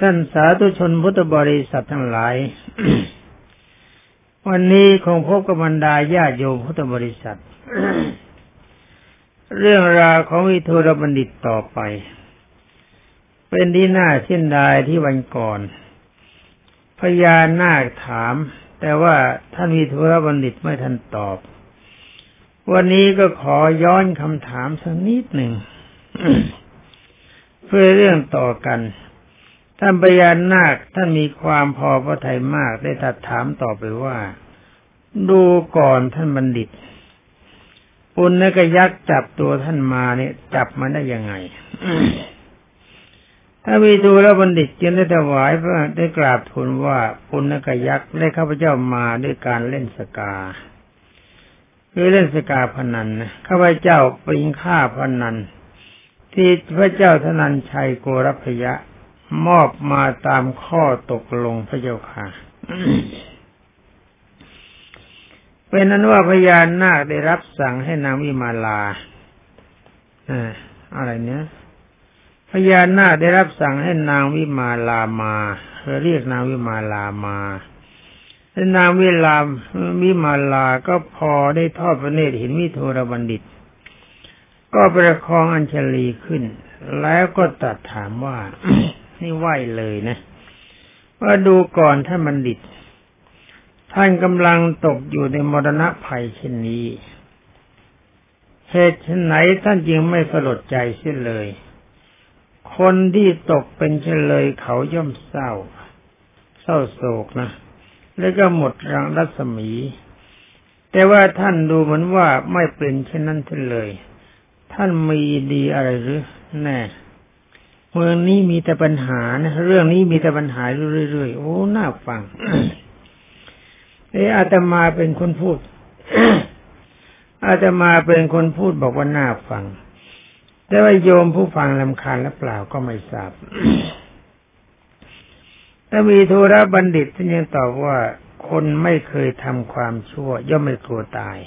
ท่านสาธุชนพุทธบริษัททั้งหลาย วันนี้คงพบกับบรรดาญาโยมพุทธบริษัท เรื่องราวของวิทูรบัณฑิตต่อไป เป็นที่น่าเช่นใดที่วันก่อน พญานาคถาม แต่ว่าท่านวิทูรบัณฑิตไม่ทันตอบ วันนี้ก็ขอย้อนคำถามสักนิดหนึ่ง เพื่อเรื่องต่อกัน ท่านพญานาคท่านมีความพอพระทัยมากได้ตัดถามต่อไปว่า ดูก่อนท่านบัณฑิตปุณณกยักษ์จับตัวท่านมาเนี่ย จับมาได้ยังไง ถ้ามีดูแล้วบัณฑิตจึงได้ถวายพระได้กราบทูลว่าปุณณกยักษ์ได้ข้าพเจ้ามาด้วยการเล่นสกาคือเล่นสกาพนันนะข้าพเจ้าปิงฆ่าพนัน ที่พระเจ้าธนันชัยโกรพยะ มอบมาตามข้อตกลงพระเจ้าค่ะเป็นนั้นว่าพญานาคได้รับสั่งให้นางวิมาลาอะไรเนี้ยพญานาคได้รับสั่งให้นางวิมาลามาเรียกนางวิมาลามาและนางวิลาวิมาลาก็พอได้ทอดพระเนตรเห็นวิโทรบัณฑิต ก็ประคองอัญชลีขึ้น แล้วก็ตัดถามว่า นี่ไหวเลยนะว่าดูก่อนท่านบัณฑิต ท่านกำลังตกอยู่ในมรณะภัยเช่นนี้เหตุไหนท่านจึงไม่สลดใจเสียเลย คนที่ตกเป็นเช่นเลยเขาย่อมเศร้า เศร้าโศกนะ แล้วก็หมดรังรัศมี แต่ว่าท่านดูเหมือนว่าไม่เป็นเช่นนั้นท่านเลย ท่านมีดีอะไรหรือ แน่ เมืองนี้มีแต่ปัญหานะเรื่องนี้มีแต่ปัญหาเรื่อยๆโอ้น่าฟังเอออาตมาเป็นคนพูดอาตมาเป็นคนพูดบอกว่าน่าฟัง แต่ว่าโยมผู้ฟังลำคาญหรือเปล่าก็ไม่ทราบถ้ามีธุระบัณฑิตท่านยังตอบว่าคนไม่เคยทำความชั่ว ย่อมไม่กลัวตาย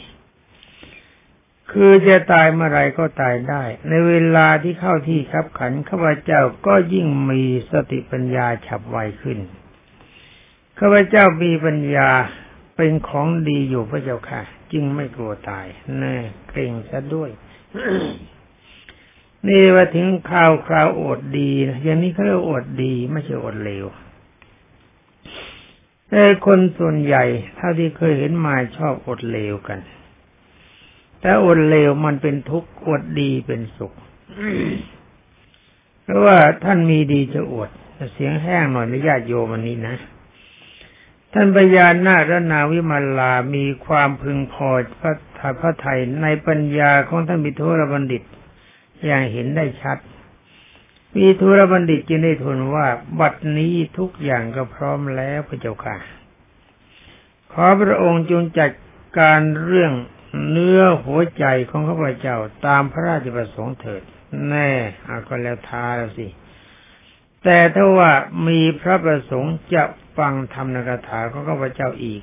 คือจะตายเมื่อไรก็ตายได้ ในเวลาที่เข้าที่ขับขันข้าพเจ้าก็ยิ่งมีสติปัญญาฉับไวขึ้นข้าพเจ้ามีปัญญาเป็นของดีอยู่พระเจ้าค่ะ จึงไม่กลัวตายแน่เกรงซะด้วย นี่ว่าถึงข่าวคราวอดดีอย่างนี้เขาเรียกอดดีไม่ใช่อดเลวแต่คนส่วนใหญ่เท่าที่เคยเห็นมาชอบอดเลวกัน แต่อดเลวมันเป็นทุกข์อดดีเป็นสุข เพราะว่าท่านมีดีจะอดเสียงแห้งหน่อยนะญาติโยมวันนี้นะ ท่านปญานาคนาวิมาลามีความพึงพอพระพระไทยในปัญญาของท่านมิทุรบัณฑิต อย่างเห็นได้ชัดมีทุรบัณฑิตจึงได้ทูลว่า บัดนี้ทุกอย่างก็พร้อมแล้วพระเจ้าค่ะ ขอพระองค์จงจัดการเรื่อง เนื้อหัวใจของข้าพเจ้าตามพระราชประสงค์เถิด แน่อาก็แล้วทาแล้วสิ แต่ถ้าว่ามีพระประสงค์จะฟังธรรมนกถาของข้าพเจ้าอีก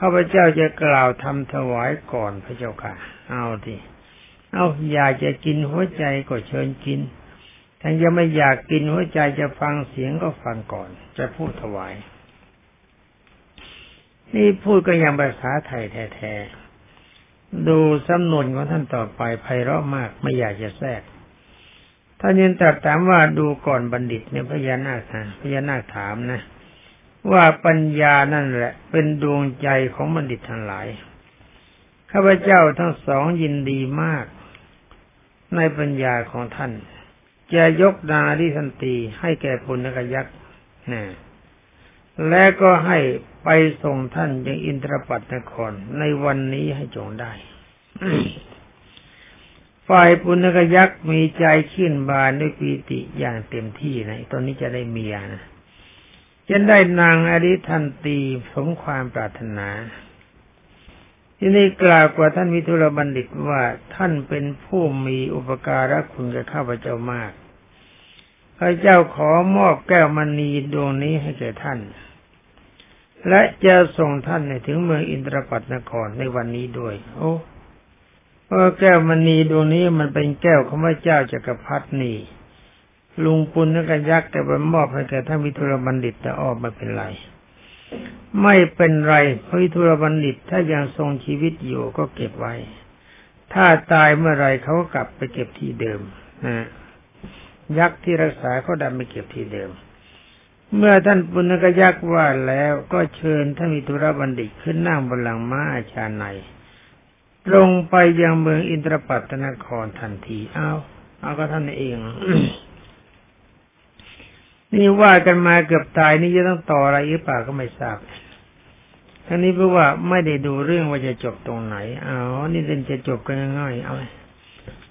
ข้าพเจ้าจะกล่าวทำถวายก่อนพระเจ้าค่ะ เอาทีเอาอยากจะกินหัวใจก็เชิญกินถ้ายังไม่อยากกินหัวใจจะฟังเสียงก็ฟังก่อน จะพูดถวาย นี่พูดก็ยังภาษาไทยแท้ๆ ดูสำนวนของท่านต่อไปไพเราะมากไม่อยากจะแทรกท่านยินตรัสถามว่าดูก่อนบัณฑิตเนี่ยพญานาคพญานาคถามนะ ว่าปัญญานั่นแหละ เป็นดวงใจของบัณฑิตทั้งหลายข้าพเจ้าทั้งสองยินดีมาก ในปัญญาของท่าน จะยกนาดิสันตีให้แก่ปุณกยักษ์นะ และก็ให้ไปส่งท่านยังอินทรปัตนครในวันนี้ให้จงได้ ฝ่ายปุณกยักษ์มีใจขึ้นบานด้วยปีติอย่างเต็มที่นะตอนนี้จะได้เมียนะจะได้นางอริทันตีสมความปรารถนา ที่นี่กล่าวกว่าท่านวิทุรบัณฑิตว่าท่านเป็นผู้มีอุปการะคุณกับข้าพเจ้ามากพระเจ้าขอมอบแก้วมณีดวงนี้ให้แก่ท่าน และจะส่งท่านถึงเมืองอินทรปัตนครในวันนี้ด้วย โอ้เพราะแก้วมณีดวงนี้มันเป็นแก้วของพระเจ้าจักรพรรดินี่ลุงปุณณกันยักษ์แต่ไปมอบให้แก่ท่านวิทุรบัณฑิตแต่ออกมาเป็นไร ไม่เป็นไรพระวิทุรบัณฑิตถ้ายังทรงชีวิตอยู่ก็เก็บไว้ ถ้าตายเมื่อไรเขากลับไปเก็บที่เดิมนะยักษ์ที่รักษาเขาดันไปเก็บที่เดิม เมื่อท่านปุณกยักษ์ว่าแล้วก็เชิญท่านวิทุรบัณฑิตขึ้นนั่งบนหลังม้าอาชาในตรงไปยังเมืองอินทรปัตนครทันทีเอาเอาก็ท่านเอง นี่ว่ากันมาเกือบตายนี่จะต้องต่ออะไรหรือเปล่าก็ไม่ทราบทั้งนี้เพราะว่าไม่ได้ดูเรื่องว่าจะจบตรงไหนอ๋อนี่เดินจะจบกันง่ายๆเอา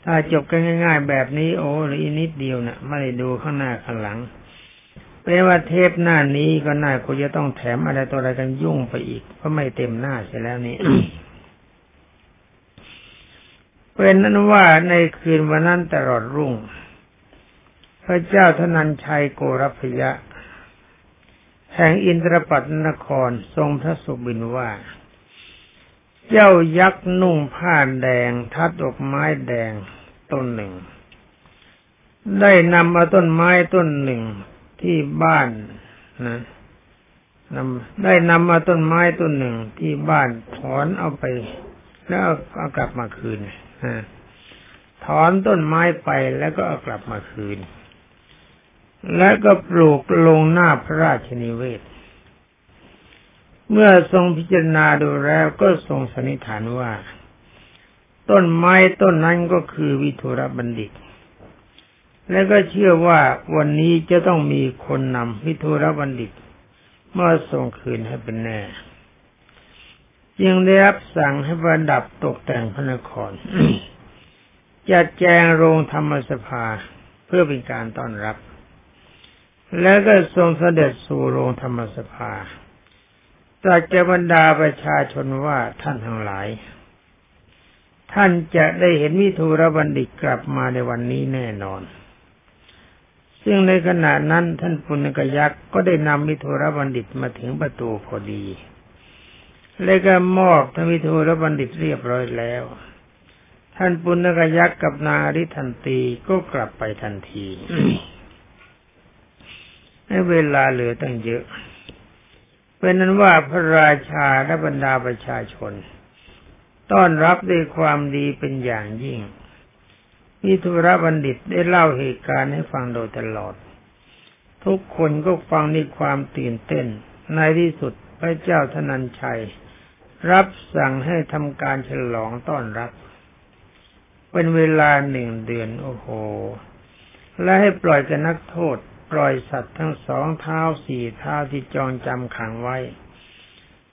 ถ้าจบกันง่าย ๆ แบบนี้ โอ้หรืออีนิดเดียวนะ่ะไม่ได้ดูข้างหน้าข้างหลัง แปลว่าเทปหน้านี้ก็น่าคงจะต้องแถมอะไรตัวอะไรกันยุ่งไปอีกเพราะไม่เต็มหน้าเสียแล้วนี่เป็นนั้นว่าในคืนวันนั้นตลอดรุ่ง พระเจ้าธนัญชัยโกรพยะ แห่งอินทรปัตนครทรงพระสุบินว่า เจ้ายักษ์นุ่งผ้าแดง ทัดดอกไม้แดงต้นหนึ่ง ได้นำมาต้นไม้ต้นหนึ่ง ที่บ้านนะนำได้นำมาต้นไม้ต้นหนึ่งที่บ้านถอนเอาไป แล้วเอากลับมาคืนถอนต้นไม้ไปแล้วก็เอากลับมาคืน แล้วก็ปลูกลงหน้าพระราชนิเวศ เมื่อทรงพิจารณาดูแล้วก็ทรงสันนิษฐานว่า ต้นไม้ต้นนั้นก็คือวิทุรบัณฑิต และก็เชื่อว่าวันนี้จะต้องมีคนนำวิทุรบัณฑิตมาส่งคืนให้เป็นแน่ จึงได้รับสั่งให้ประดับตกแต่งพระนคร จัดแจงโรงธรรมสภาเพื่อเป็นการต้อนรับ แล้วก็ทรงเสด็จสู่โรงธรรมสภาตรัสแก่บรรดาประชาชนว่าท่านทั้งหลาย ท่านจะได้เห็นวิทูรบัณฑิตกลับมาในวันนี้แน่นอน ซึ่งในขณะนั้นท่านปุณกยักษ์ก็ได้นำวิทูรบัณฑิตมาถึงประตูพอดี แล้วก็มอบทวิทูรบัณฑิตเรียบร้อยแล้ว ท่านปุณณกยักษ์กับนาริทันตีก็กลับไปทันทีให้เวลาเหลือตั้งเยอะ เป็นนั้นว่าพระราชาและบรรดาประชาชน ต้อนรับด้วยความดีเป็นอย่างยิ่ง วิทุระบัณฑิตได้เล่าเหตุการณ์ให้ฟังโดยตลอด ทุกคนก็ฟังในความตื่นเต้น ในที่สุดพระเจ้าธนัญชัย รับสั่งให้ทำการฉลองต้อนรับ เป็นเวลาหนึ่งเดือนโอ้โห และให้ปล่อยกับนักโทษ ปล่อยสัตว์ทั้งสองเท้าสี่เท้าที่จองจำขังไว้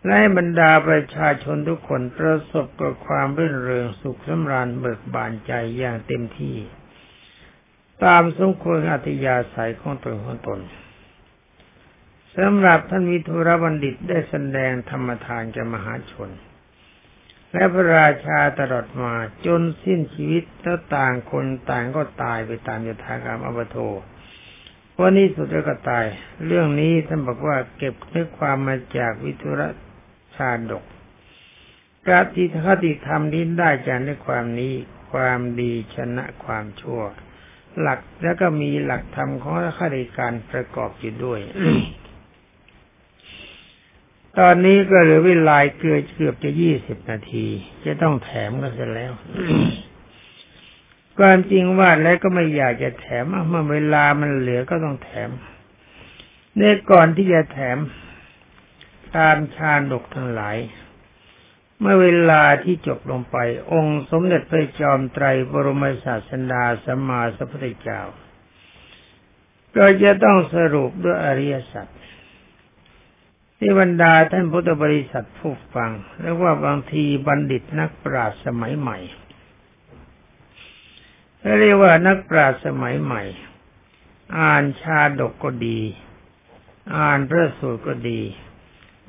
และให้บรรดาประชาชนทุกคนประสบกับความรื่นเริงสุขสำราญเบิกบานใจอย่างเต็มที่ ตามสมควรอัตยาศัยของตนของตนสำหรับท่านวิทุรบัณฑิตได้แสดงธรรมทานแก่มหาชน และพระราชาตลอดมาจนสิ้นชีวิตแล้วต่างคนต่างก็ตายไปตามยถากรรมอวโทวันนี้สุดแล้วก็ตาย เรื่องนี้ท่านบอกว่าเก็บเนื้อความมาจากวิทุระ ชาดกกาติคติธรรมนี้ได้จากในความนี้ความดีชนะความชั่ว หลักแล้วก็มีหลักธรรมของข้าราชการประกอบอยู่ด้วย ตอนนี้ก็เหลือเวลาเกือบเกือบจะยี่สิบนาที จะต้องแถมกันเสร็จแล้วความจริงว่าแล้วก็ไม่อยากจะแถมเมื่อเวลามันเหลือก็ต้องแถมเนี่ยก่อนที่จะแถม ตามชาดกทั้งหลาย เมื่อเวลาที่จบลงไป องค์สมเด็จพระจอมไตรบรมศาสดาสัมมาสัพพุทธเจ้าก็จะต้องสรุปด้วยอริยสัจที่บรรดาท่านพุทธบริษัทผู้ฟังเรียกว่าบางทีบัณฑิตนักปราชญ์สมัยใหม่เรียกว่านักปราชญ์สมัยใหม่ อ่านชาดกก็ดี อ่านพระสูตรก็ดี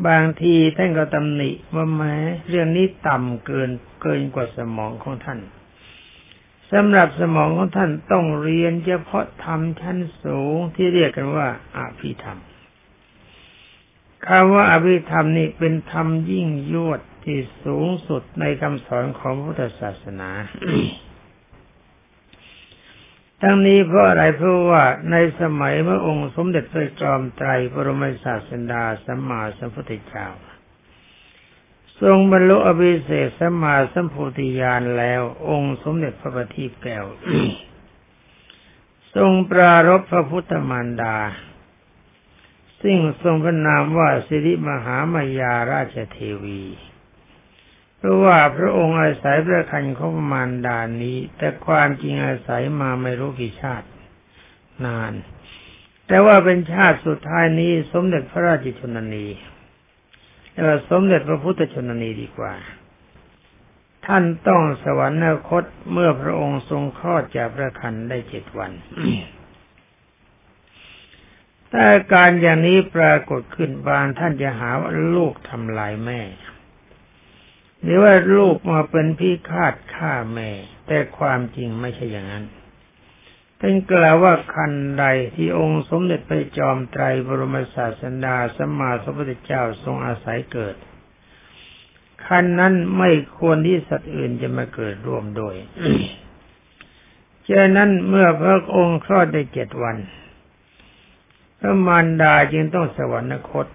บางทีท่านก็ตำหนิว่าแม้เรื่องนี้ต่ำเกินเกินกว่าสมองของท่านสำหรับสมองของท่านต้องเรียนเฉพาะธรรมชั้นสูงที่เรียกกันว่าอาภิธรรมคำว่าอาภิธรรมนี่เป็นธรรมยิ่งยวดที่สูงสุดในคำสอนของพุทธศาสนา ทั้งนี้เพราะอะไรเพราะว่าในสมัยเมื่อองค์สมเด็จพระจอมไตรบรมศาสดาสัมมาสัมพุทธเจ้าทรงบรรลุอภิเศษสัมมาสัมโพธิญาณแล้ว องค์สมเด็จพระบัณฑิตแก้วทรงปรารบพระพุทธมารดา ซึ่งทรงพระนามว่าสิริมหามายาราชเทวี ราะว่าพระองค์อาศัยพระคันของมารดานนี้ แต่ความจริงอาศัยมาไม่รู้กี่ชาตินาน แต่ว่าเป็นชาติสุดท้ายนี้ สมเด็จพระราชชนนีเรียกว่าสมเด็จพระพุทธชนนีดีกว่า ท่านต้องสวรรคตเมื่อพระองค์ทรงคลอดจากพระคันได้เจ็ดวันแต่การอย่างนี้ปรากฏขึ้นบางท่านจะหาว่าลูกทำลายแม่ หรือว่าลูกมาเป็นพี่คาดฆ่าแม่ แต่ความจริงไม่ใช่อย่างนั้นเป็นกล่าวว่าคันใดที่องค์สมเด็จพระจอมไตรบรมศาสดาสมมาสัมพุทธเจ้าทรงอาศัยเกิด คันนั้นไม่ควรที่สัตว์อื่นจะมาเกิดร่วมโด้วยฉะนั้นเมื่อพระองค์คลอดได้เจ็ดวันพระมารดาจึงต้องสวรรคต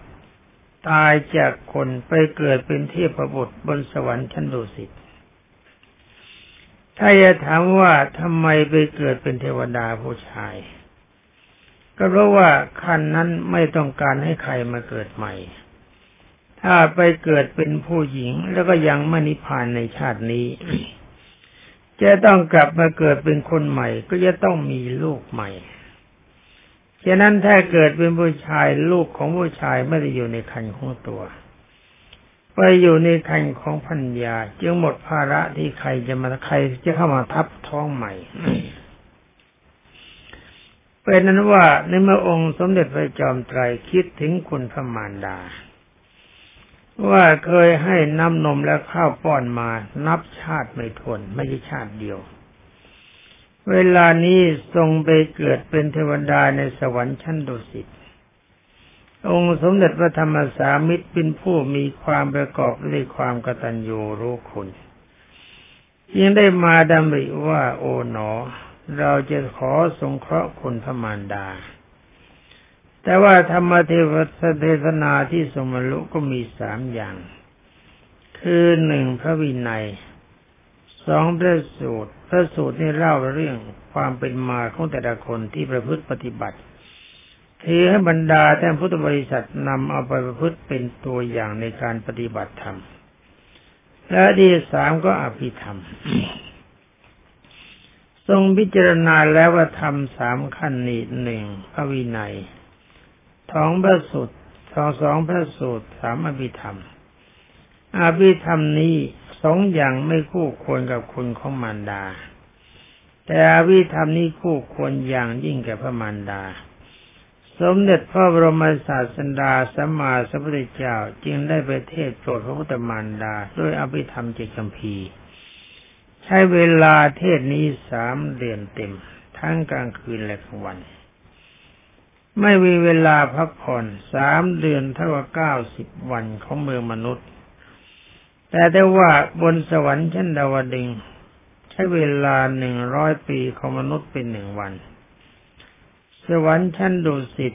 ตายจากคนไปเกิดเป็นเทพบุตรบนสวรรค์ชั้นดุสิตถ้าจะถามว่าทำไมไปเกิดเป็นเทวดาผู้ชาย ก็เพราะว่าคันนั้นไม่ต้องการให้ใครมาเกิดใหม่ ถ้าไปเกิดเป็นผู้หญิงแล้วก็ยังไม่นิพพานในชาตินี้ จะต้องกลับมาเกิดเป็นคนใหม่ ก็จะต้องมีลูกใหม่ ฉะนั้นถ้าเกิดเป็นผู้ชายลูกของผู้ชายไม่ได้อยู่ในคันของตัวไปอยู่ในคันของพัญญาจึงหมดภาระที่ใครจะมาใครจะเข้ามาทับท้องใหม่เป็นนั้นว่าในเมื่อองค์สมเด็จพระจอมไตรคิดถึงคุณพระมารดา ว่าเคยให้น้ำนมและข้าวป้อนมานับชาติไม่ทนไม่ใช่ชาติเดียว เวลานี้ทรงไปเกิดเป็นเทวดาในสวรรค์ชั้นดุสิต องค์สมเด็จพระธรรมสามิตรเป็นผู้มีความประกอบด้วยความกตัญญูรู้คุณยังได้มาดำริว่าโอ๋หนอ เราจะขอสงเคราะห์คุณพระมารดา แต่ว่าธรรมเทวเทศนาที่สมรุก็มีสามอย่าง คือหนึ่งพระวินัย สองพระสูตร พระสูตรนี่เล่าเรื่องความเป็นมาของแต่ละคนที่ประพฤติปฏิบัติถือให้บรรดาแท่านพุทธบริษัทนำเอาไปประพฤติเป็นตัวอย่างในการปฏิบัติธรรม และดีสามก็อภิธรรม ทรงพิจารณาแล้วว่าทำสามขั้นนี้หนึ่งพระวินัยสองพระสูตรสองสองพระสูตรสามอภิธรรมอภิธรรมนี้ สองอย่างไม่คู่ควรกับคุณของมารดา แต่อวิธรรมนี้คู่ควรอย่างยิ่งแก่พระมารดา สมเด็จพระบรมศาสดาสัมมาสัมพุทธเจ้าจึงได้ไปเทศโปรดพระพุทธมารดาด้วยอภิธรรมเจคัมภีร์ใช้เวลาเทศนี้สามเดือนเต็ม ทั้งกลางคืนและกลางวัน ไม่มีเวลาพักผ่อนสามเดือนเท่ากับเก้าสิบวันของเมืองมนุษย์ แต่ได้ว่าบนสวรรค์ชั้นดาวดึง ใช้เวลาหนึ่งร้อยปีของมนุษย์เป็นหนึ่งวัน สวรรค์ชั้นดุสิต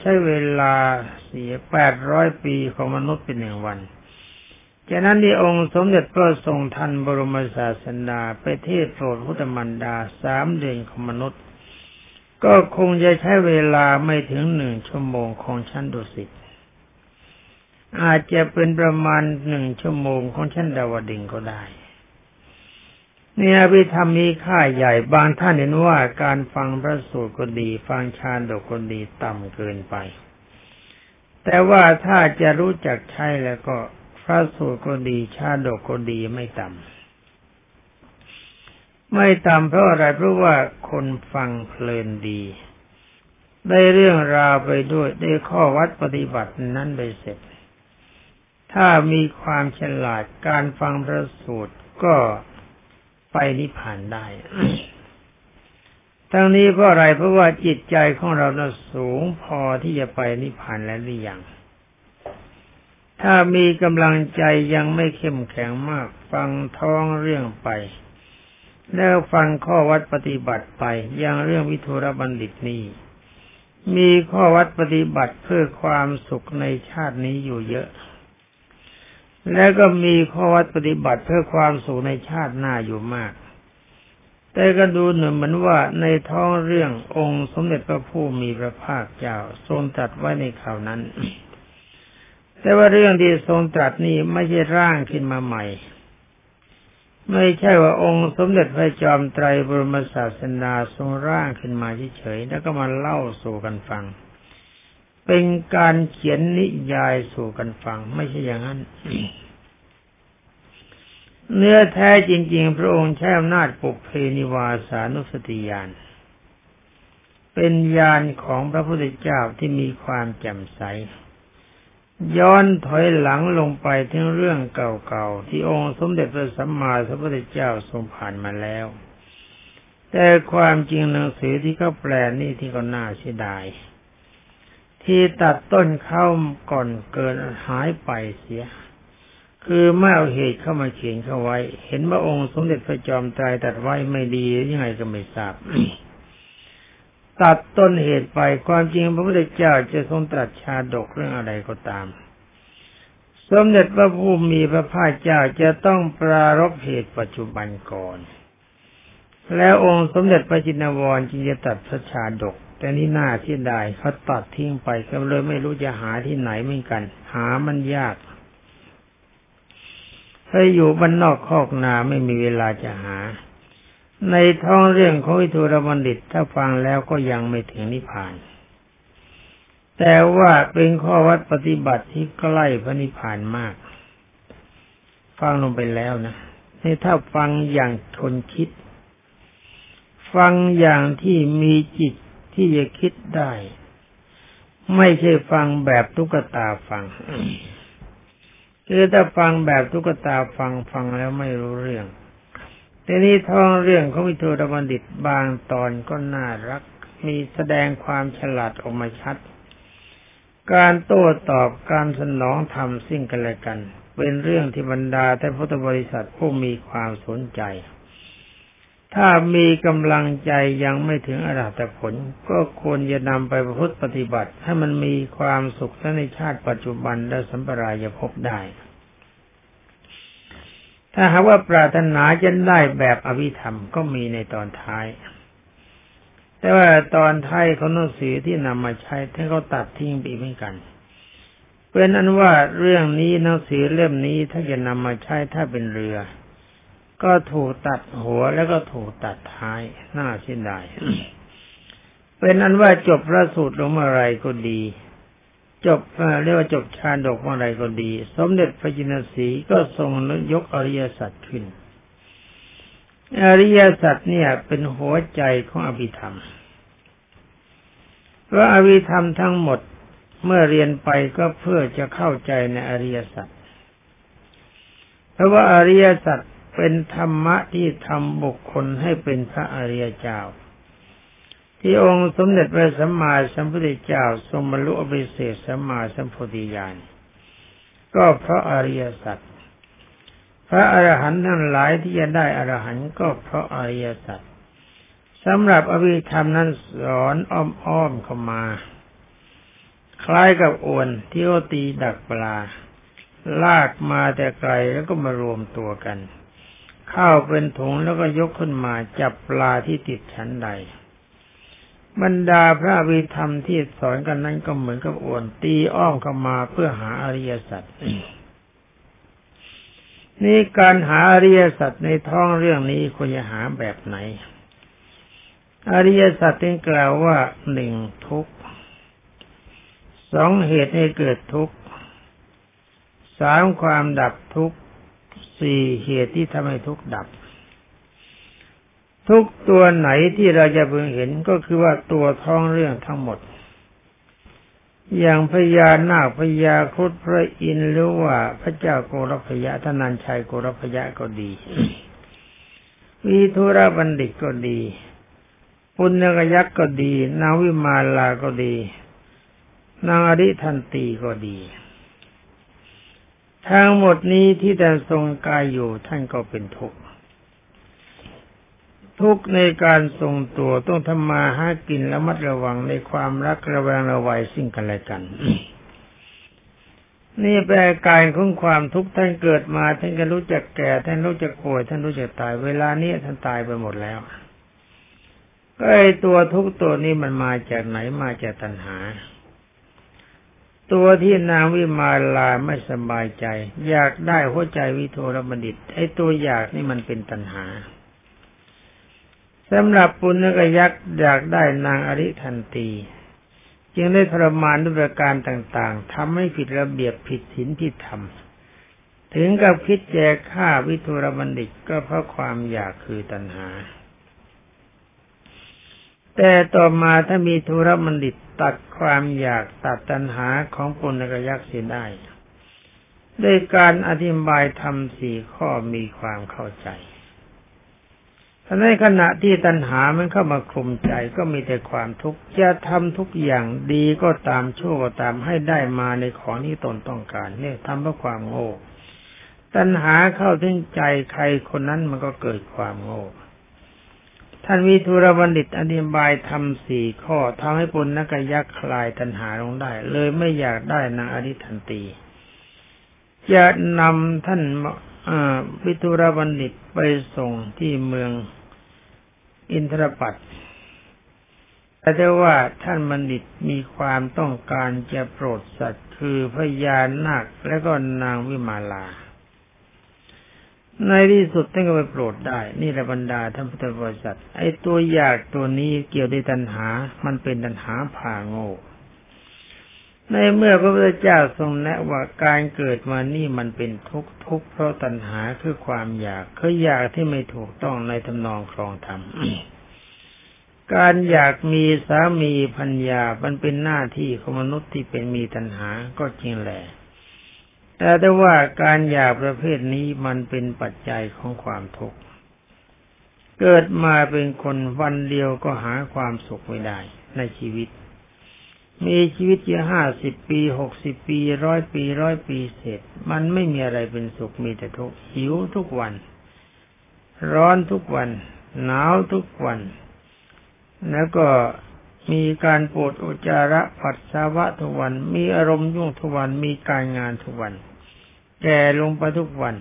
ใช้เวลาเสียแปดร้อยปีของมนุษย์เป็นหนึ่งวันจากนั้นที่องค์สมเด็จพระทรงทันบรมศาสดาไปเทศโปรดพุทธมันดาสามเดือนของมนุษย์ ก็คงจะใช้เวลาไม่ถึงหนึ่งชั่วโมงของชั้นดุสิต อาจจะเป็นประมาณหนึ่งชั่วโมงของชั้นดาวดึงก็ได้ เนี่ยพิธรรมมีค่าใหญ่บางท่านเห็นว่าการฟังพระสูตรก็ดี ฟังชาดกก็ดีต่ำเกินไป แต่ว่าถ้าจะรู้จักใช้แล้วก็พระสูตรก็ดี ชาดกก็ดีไม่ต่ำไม่ต่ำเพราะอะไรเพราะว่าคนฟังเพลินดี ได้เรื่องราวไปด้วยได้ข้อวัดปฏิบัตินั้นไปเสร็จ ถ้ามีความฉลาดการฟังพระสูตรก็ไปนิพพานได้ ทั้งนี้เพราะอะไรเพราะว่าจิตใจของเราน่ะสูงพอที่จะไปนิพพานแล้วหรือยัง ถ้ามีกำลังใจยังไม่เข้มแข็งมาก ฟังท้องเรื่องไป แล้วฟังข้อวัดปฏิบัติไป อย่างเรื่องวิทุรบัณฑิตนี้มีข้อวัดปฏิบัติเพื่อความสุขในชาตินี้อยู่เยอะ แล้วก็มีข้อวัดปฏิบัติเพื่อความสุขในชาติหน้าอยู่มาก แต่ก็ดูเหมือนว่าในท้องเรื่ององค์สมเด็จพระผู้มีพระภาคเจ้าทรงตรัสไว้ในข่าวนั้น แต่ว่าเรื่องที่ทรงตรัสนี้ไม่ใช่ร่างขึ้นมาใหม่ ไม่ใช่ว่าองค์สมเด็จพระจอมไตรบรมศาสนาทรงร่างขึ้นมาเฉยๆแล้วก็มาเล่าสู่กันฟัง เป็นการเขียนนิยายสู่กันฟัง ไม่ใช่อย่างนั้น เนื้อแท้จริง ๆ พระองค์ใช้อำนาจปุเพนิวาสานุสติญาณเป็นญาณของพระพุทธเจ้าที่มีความแจ่มใส ย้อนถอยหลังลงไปถึงเรื่องเก่าๆ ที่องค์สมเด็จพระสัมมาสัมพุทธเจ้าทรงผ่านมาแล้ว แต่ความจริงหนังสือที่เขาแปลนี่ที่ก็น่าเสียดาย ที่ตัดต้นเข้าก่อนเกินหายไปเสีย คือเมื่อเอาเหตุเข้ามาเขียนเข้าไว้ เห็นว่าองค์สมเด็จพระจอมไตรตัดไว้ไม่ดียังไงก็ไม่ทราบตัดต้นเหตุไปความจริงพระพุทธเจ้าจะทรงตรัสชาดกเรื่องอะไรก็ตาม สมเด็จพระผู้มีพระภาคเจ้าจะต้องปรารบเหตุปัจจุบันก่อน แล้วองค์สมเด็จพระจินวรจึงจะตัดพระชาดก แต่นี่น่าที่ได้เขาตัดทิ้งไปก็เลยไม่รู้จะหาที่ไหนเหมือนกัน หามันยากถ้าอยู่บ้านนอกคอกนาไม่มีเวลาจะหา ในท้องเรื่องของวิทูรบัณฑิตถ้าฟังแล้วก็ยังไม่ถึงนิพพาน แต่ว่าเป็นข้อวัดปฏิบัติที่ใกล้พระนิพพานมาก ฟังลงไปแล้วนะนี่ถ้าฟังอย่างทนคิด ฟังอย่างที่มีจิต ที่จะคิดได้ ไม่ใช่ฟังแบบตุ๊กตาฟังคือถ้าฟังแบบตุ๊กตาฟังฟังแล้วไม่รู้เรื่องทีนี้ท้องเรื่องของวิทูรบัณฑิตบางตอนก็น่ารัก มีแสดงความฉลาดออกมาชัด การโต้ตอบการสนองธรรมสิ่งกันและกัน เป็นเรื่องที่บรรดาแต่พุทธบริษัทผู้มีความสนใจ ถ้ามีกำลังใจยังไม่ถึงอรหัตผล ก็ควรจะนำไปประพฤติปฏิบัติ ให้มันมีความสุขทั้งในชาติปัจจุบันและสัมปรายภพได้ ถ้าหากว่าปรารถนาจะได้แบบอภิธรรมก็มีในตอนท้าย แต่ว่าตอนท้ายของหนังสือที่นำมาใช้ท่านก็ตัดทิ้งไปเหมือนกันเป็นอันว่าเรื่องนี้หนังสือเล่มนี้ถ้าจะนำมาใช้ถ้าเป็นเรือ ก็ถูกตัดหัวแล้วก็ถูกตัดท้ายน่าเสียดายเป็นอันว่าจบพระสูตรลงเมื่อไรก็ดี จบเรียกว่าจบชาดกเมื่อไรก็ดี สมเด็จพระจินสีก็ทรงยกอริยสัจขึ้น อริยสัจเนี่ย เป็นหัวใจของอภิธรรมเพราะอภิธรรมทั้งหมดเมื่อเรียนไปก็เพื่อจะเข้าใจในอริยสัจเพราะว่าอริยสัจ เป็นธรรมะที่ทำบุคคลให้เป็นพระอริยเจ้า ที่องค์สมเด็จพระสัมมาสัมพุทธเจ้าทรงบรรลุอภิเศษสัมมาสัมพุทธิญาณก็เพราะอริยสัจพระอรหันต์ทั้งหลายที่จะได้อรหันต์ก็เพราะอริยสัจสำหรับอภิธรรมนั้นสอนอ้อมๆเข้ามา คล้ายกับอวนที่เขาตีดักปลา ลากมาแต่ไกลแล้วก็มารวมตัวกัน ข้าวเป็นถุงแล้วก็ยกขึ้นมาจับปลาที่ติดชั้นใด บรรดาพระวิธรรมที่สอนกันนั้นก็เหมือนกับอวนตีอ้อมเข้ามาเพื่อหาอริยสัจนี่การหาอริยสัจในท้องเรื่องนี้ควรจะหาแบบไหน อริยสัจที่กล่าวว่าหนึ่งทุกสองเหตุให้เกิดทุกสามความดับทุก สี่เหตุที่ทำให้ทุกข์ดับ ทุกตัวไหนที่เราจะเพิ่งเห็นก็คือว่าตัวท้องเรื่องทั้งหมด อย่างพญานาคพญาคุดพระอินทร์หรือว่าพระเจ้าโกรพยะทนันชัยโกรพยะก็ดีวีธุระบัณฑิตก็ดีปุณกยักษ์ก็ดี นางวิมาลาก็ดี นางอริทันตีก็ดี ทั้งหมดนี้ที่ท่านทรงกายอยู่ท่านก็เป็นทุกข์ทุกข์ในการทรงตัวต้องทำมาหากินแล้วมัดระวังในความรักระแวงระวัยสิ่งกันและกัน นี่แปลการของความทุกข์ท่านเกิดมาท่านก็รู้จักแก่ท่านรู้จักป่วยท่านรู้จักตายเวลานี้ท่านตายไปหมดแล้วก็ไอตัวทุกตัวนี้มันมาจากไหนมาจากตัณหา ตัวที่นางวิมาลาไม่สบายใจ อยากได้หัวใจวิโทรบัณฑิต ไอตัวอยากนี่มันเป็นตัณหาสำหรับปุณณกยักษ์อยากได้นางอริทันตี จึงได้ทรมานด้วยประการต่างๆทำให้ผิดระเบียบผิดศีลผิดธรรมถึงกับคิดแจกฆ่าวิทุรบัณฑิตก็เพราะความอยากคือตัณหา แต่ต่อมาถ้ามีทุรบัณฑิตตัดความอยากตัดตัณหาของปุณกยักษ์เสียได้ด้วยการอธิบายธรรมสี่ข้อมีความเข้าใจในขณะที่ตัณหามันเข้ามาคลุมใจก็มีแต่ความทุกข์จะทำทุกอย่างดีก็ตามชั่วก็ตามให้ได้มาในของที่ตนต้องการเนี่ยทำเพราะความโง่ตัณหาเข้าถึงใจใครคนนั้นมันก็เกิดความโง่ ท่านวิทุรบัณฑิตอธิบายทำสี่ข้อทำให้ปุณณกยักคลายตัณหาลงได้ เลยไม่อยากได้นางอริทันตี จะนำท่านวิทุรบัณฑิตไปส่งที่เมืองอินทรปัตแต่ได้ว่าท่านบัณฑิตมีความต้องการจะโปรดสัตว์คือพญานาคและก็นางวิมาลา ในที่สุดท่านก็ไปโปรดได้ นี่แหละบรรดาท่านพุทธบริษัท ไอ้ตัวอยากตัวนี้เกี่ยวด้วยตัณหา มันเป็นตัณหาผ่าโง่ในเมื่อพระพุทธเจ้าทรงแนะว่าการเกิดมานี่มันเป็นทุกข์ทุกข์เพราะตัณหาคือความอยากคืออยากที่ไม่ถูกต้องในทำนองครองธรรมการอยากมีสามีพัญญามันเป็นหน้าที่ของมนุษย์ที่เป็นมีตัณหาก็จริงแหละ แต่ได้ว่าการอยากประเภทนี้มันเป็นปัจจัยของความทุกข์ เกิดมาเป็นคนวันเดียวก็หาความสุขไม่ได้ในชีวิต มีชีวิตอยู่ห้าสิบปีหกสิบปีร้อยปีร้อยปีเสร็จ มันไม่มีอะไรเป็นสุขมีแต่ทุกข์หิวทุกวัน ร้อนทุกวัน หนาวทุกวัน แล้วก็มีการปวดอุจจาระปัสสาวะทุกวัน มีอารมณ์ยุ่งทุกวัน มีการงานทุกวัน แก่ลงไปทุกวัน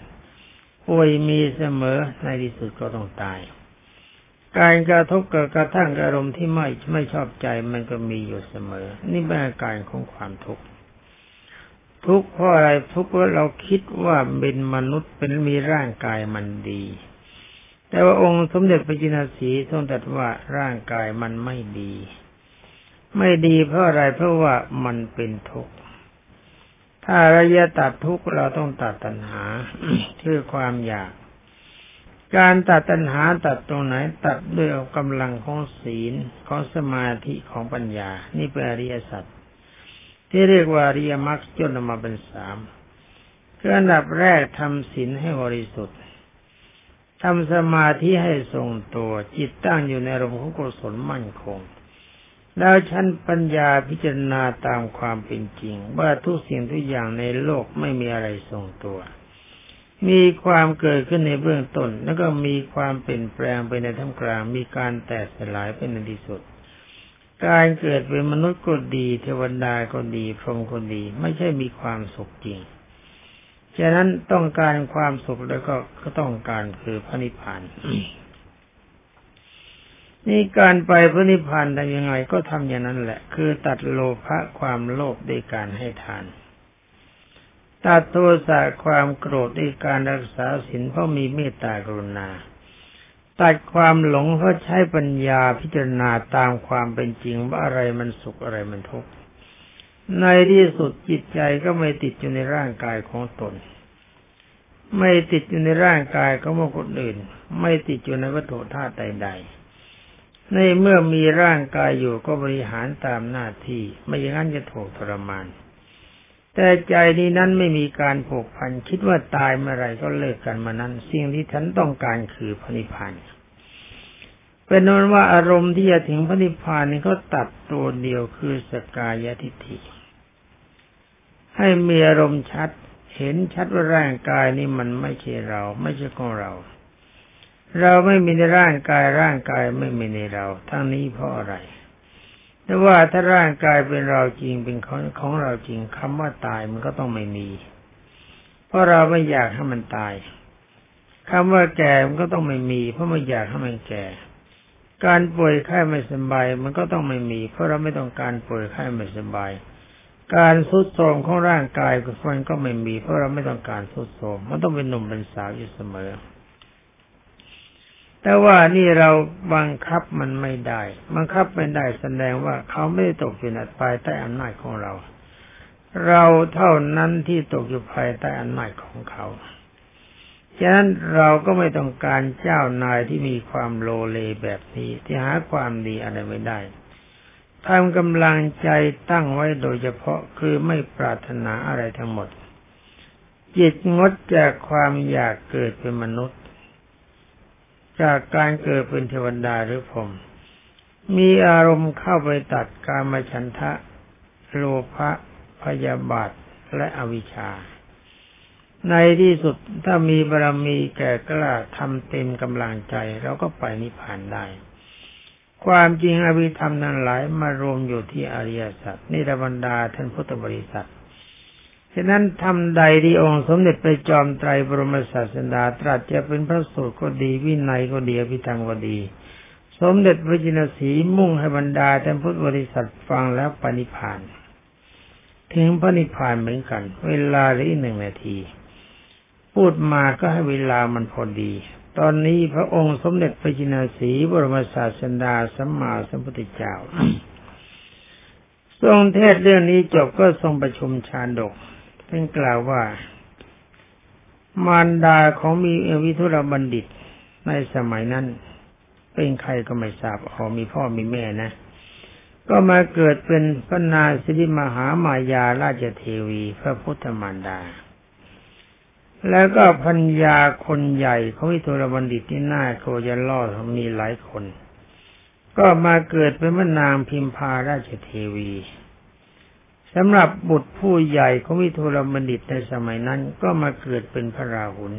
ป่วยมีเสมอในที่สุดก็ต้องตาย การกระทบกับกระทั่งอารมณ์ที่ไม่ไม่ชอบใจมันก็มีอยู่เสมอ นี่เป็นอาการของความทุกข์ทุกข์เพราะอะไรทุกข์เพราะเราคิดว่าเป็นมนุษย์เป็นมีร่างกายมันดี แต่ว่าองค์สมเด็จพระจินสีทรงตรัสว่าร่างกายมันไม่ดี ไม่ดีเพราะอะไรเพราะว่ามันเป็นทุกข์ ถ้าราจะตัดทุกข์เราต้องตัดตัณหาคือความอยาก การตัดตัณหาตัดตรงไหน ตัดด้วยกำลังของศีลของสมาธิของปัญญา นี่เป็นอริยสัจที่เรียกว่าอริยมรรคจนมาเป็นสามคืออันดับแรกทำศีลให้บริสุทธิ์ทำสมาธิให้ทรงตัวจิตตั้งอยู่ในอารมณ์ของกุศลมั่นคง แล้วชั้นปัญญาพิจารณาตามความเป็นจริง ว่าทุกสิ่งทุกอย่างในโลกไม่มีอะไรทรงตัว มีความเกิดขึ้นในเบื้องต้น แล้วก็มีความเปลี่ยนแปลงไปในท่ามกลาง มีการแตกสลายไปในที่สุด การเกิดเป็นมนุษย์ก็ดี เทวดาก็ดี พรหมก็ดี ไม่ใช่มีความสุขจริง ฉะนั้นต้องการความสุขแล้วก็ก็ต้องการคือพระนิพพาน นี่การไปพระนิพพานทำยังไงก็ทำอย่างนั้นแหละ คือตัดโลภะความโลภด้วยการให้ทาน ตัดโทสะความโกรธด้วยการรักษาศีลเพราะมีเมตตากรุณา ตัดความหลงเพราะใช้ปัญญาพิจารณาตามความเป็นจริงว่าอะไรมันสุขอะไรมันทุกข์ในที่สุดจิตใจก็ไม่ติดอยู่ในร่างกายของตน ไม่ติดอยู่ในร่างกายของคนอื่น ไม่ติดอยู่ในวัตถุธาตุใดๆ ในเมื่อมีร่างกายอยู่ก็บริหารตามหน้าที่ ไม่อย่างนั้นจะถูกทรมาน แต่ใจนี้นั้นไม่มีการผูกพันคิดว่าตายเมื่อไรก็เลิกกันมานั้น สิ่งที่ฉันต้องการคือพระนิพพานเป็นนนว่าอารมณ์ที่จะถึงพระนิพพานนี้เขาตัดตัวเดียวคือสกายทิฏฐิให้มีอารมณ์ชัด เห็นชัดว่าร่างกายนี้มันไม่ใช่เรา ไม่ใช่ของเรา เราไม่มีในร่างกายร่างกายไม่มีในเรา ทั้งนี้เพราะอะไรแต่ว่าถ้าร่างกายเป็นเราจริงเป็นของของเราจริงคำว่าตายมันก็ต้องไม่มี เพราะเราไม่อยากให้มันตายคำว่าแก่มันก็ต้องไม่มี เพราะไม่อยากให้มันแก่ การป่วยไข้ไม่สบายมันก็ต้องไม่มี เพราะเราไม่ต้องการป่วยไข้ไม่สบาย การสุดโทรมของร่างกายมันก็ไม่มี เพราะเราไม่ต้องการสุดโทรมมันต้องเป็นหนุ่มเป็นสาวอยู่เสมอ แต่ว่านี่เราบังคับมันไม่ได้ บังคับไม่ได้แสดงว่าเขาไม่ได้ตกอยู่ในภายใต้อำนาจของเรา เราเท่านั้นที่ตกอยู่ภายใต้อำนาจของเขา ฉะนั้นเราก็ไม่ต้องการเจ้านายที่มีความโลเลแบบนี้ที่หาความดีอะไรไม่ได้ทำกำลังใจตั้งไว้โดยเฉพาะคือไม่ปรารถนาอะไรทั้งหมด จิตงดจากความอยากเกิดเป็นมนุษย์ จากการเกิดเป็นเทวดาหรือพรหมมีอารมณ์เข้าไปตัดการมฉันทะ โลภะพยาบาทและอวิชชา ในที่สุดถ้ามีบารมีแก่กล้าทำเต็มกำลังใจเราก็ไปนิพพานได้ ความจริงอภิธรรมนั้นหลายมารวมอยู่ที่อริยสัจนี่ระบรรดาท่านพุทธบริษัท ฉะนั้นทำใดที่องค์สมเด็จพระจอมไตรบรมศาสดาตรัสจะเป็นพระสูตรก็ดีวินัยก็ดีอภิธรรมก็ดี สมเด็จพระจินสีมุ่งให้บรรดาท่านพุทธบริษัทฟังแล้วปณิพานถึงพระนิพพานเหมือนกัน เวลาหลืออีหนึ่งนาที พูดมาก็ให้เวลามันพอดี ตอนนี้พระองค์สมเด็จพระจินสีบรมศาสดาสัมมาสัมพุทธเจ้าทรงเทศเรื่องนี้จบก็ทรงประชุมชาดก ท่านกล่าวว่า มารดาของมีวิทุรบัณฑิตในสมัยนั้น เป็นใครก็ไม่ทราบอ๋อมีพ่อมีแม่นะ ก็มาเกิดเป็นพระนาสิริมหามายาราชเทวี พระพุทธมารดา แล้วก็พัญญาคนใหญ่ของวิทุรบัณฑิตที่น่าโกจะล่อมีหลายคน ก็มาเกิดเป็นพระนางพิมพาราชเทวี สำหรับบุตรผู้ใหญ่ของวิทุรบัณฑิตในสมัยนั้นก็มาเกิดเป็นพระราหุล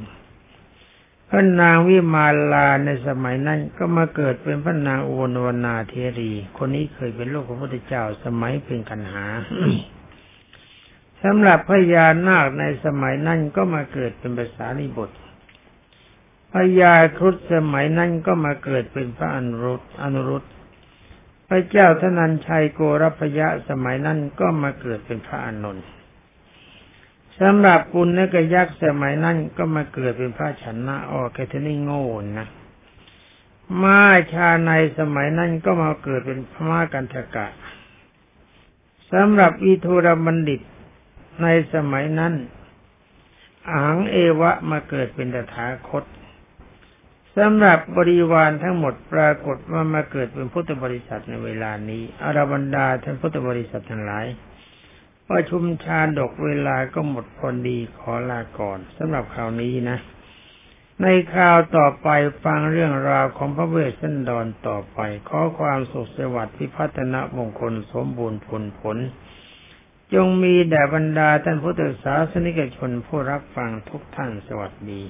พระนางวิมาลาในสมัยนั้น ก็มาเกิดเป็นพระนางอุบลวนาเทรี คนนี้เคยเป็นลูกของพระพุทธเจ้าสมัยเป็นกันหาสำหรับพญานาคในสมัยนั้นก็มาเกิดเป็นภาษาลิบทพญาครุฑสมัยนั้นก็มาเกิดเป็นพระอนุรุตอนุรุต พระเจ้าธนัญชัยโกรพยะสมัยนั้นก็มาเกิดเป็นพระอานนท์สำหรับปุณณกยักษ์สมัยนั้นก็มาเกิดเป็นพระชนะออกแค่ทนี่โง่นะมาชาในสมัยนั้นก็มาเกิดเป็นพระมากันทกะสำหรับอิทุรบัณฑิตในสมัยนั้นอังเอวะมาเกิดเป็นตถาคต สำหรับบริวารทั้งหมดปรากฏว่ามาเกิดเป็นพุทธบริษัทในเวลานี้อารบรรดาท่านพุทธบริษัททั้งหลายประชุมชาดกเวลาก็หมดพอดีขอลาก่อนสำหรับคราวนี้นะ ในคราวต่อไปฟังเรื่องราวของพระเวสสันดรต่อไป ขอความสุขสวัสดิ์พิพัฒนมงคลสมบูรณ์ผลผล จงมีแด่บรรดาท่านพุทธศาสนิกชนผู้รับฟังทุกท่านสวัสดี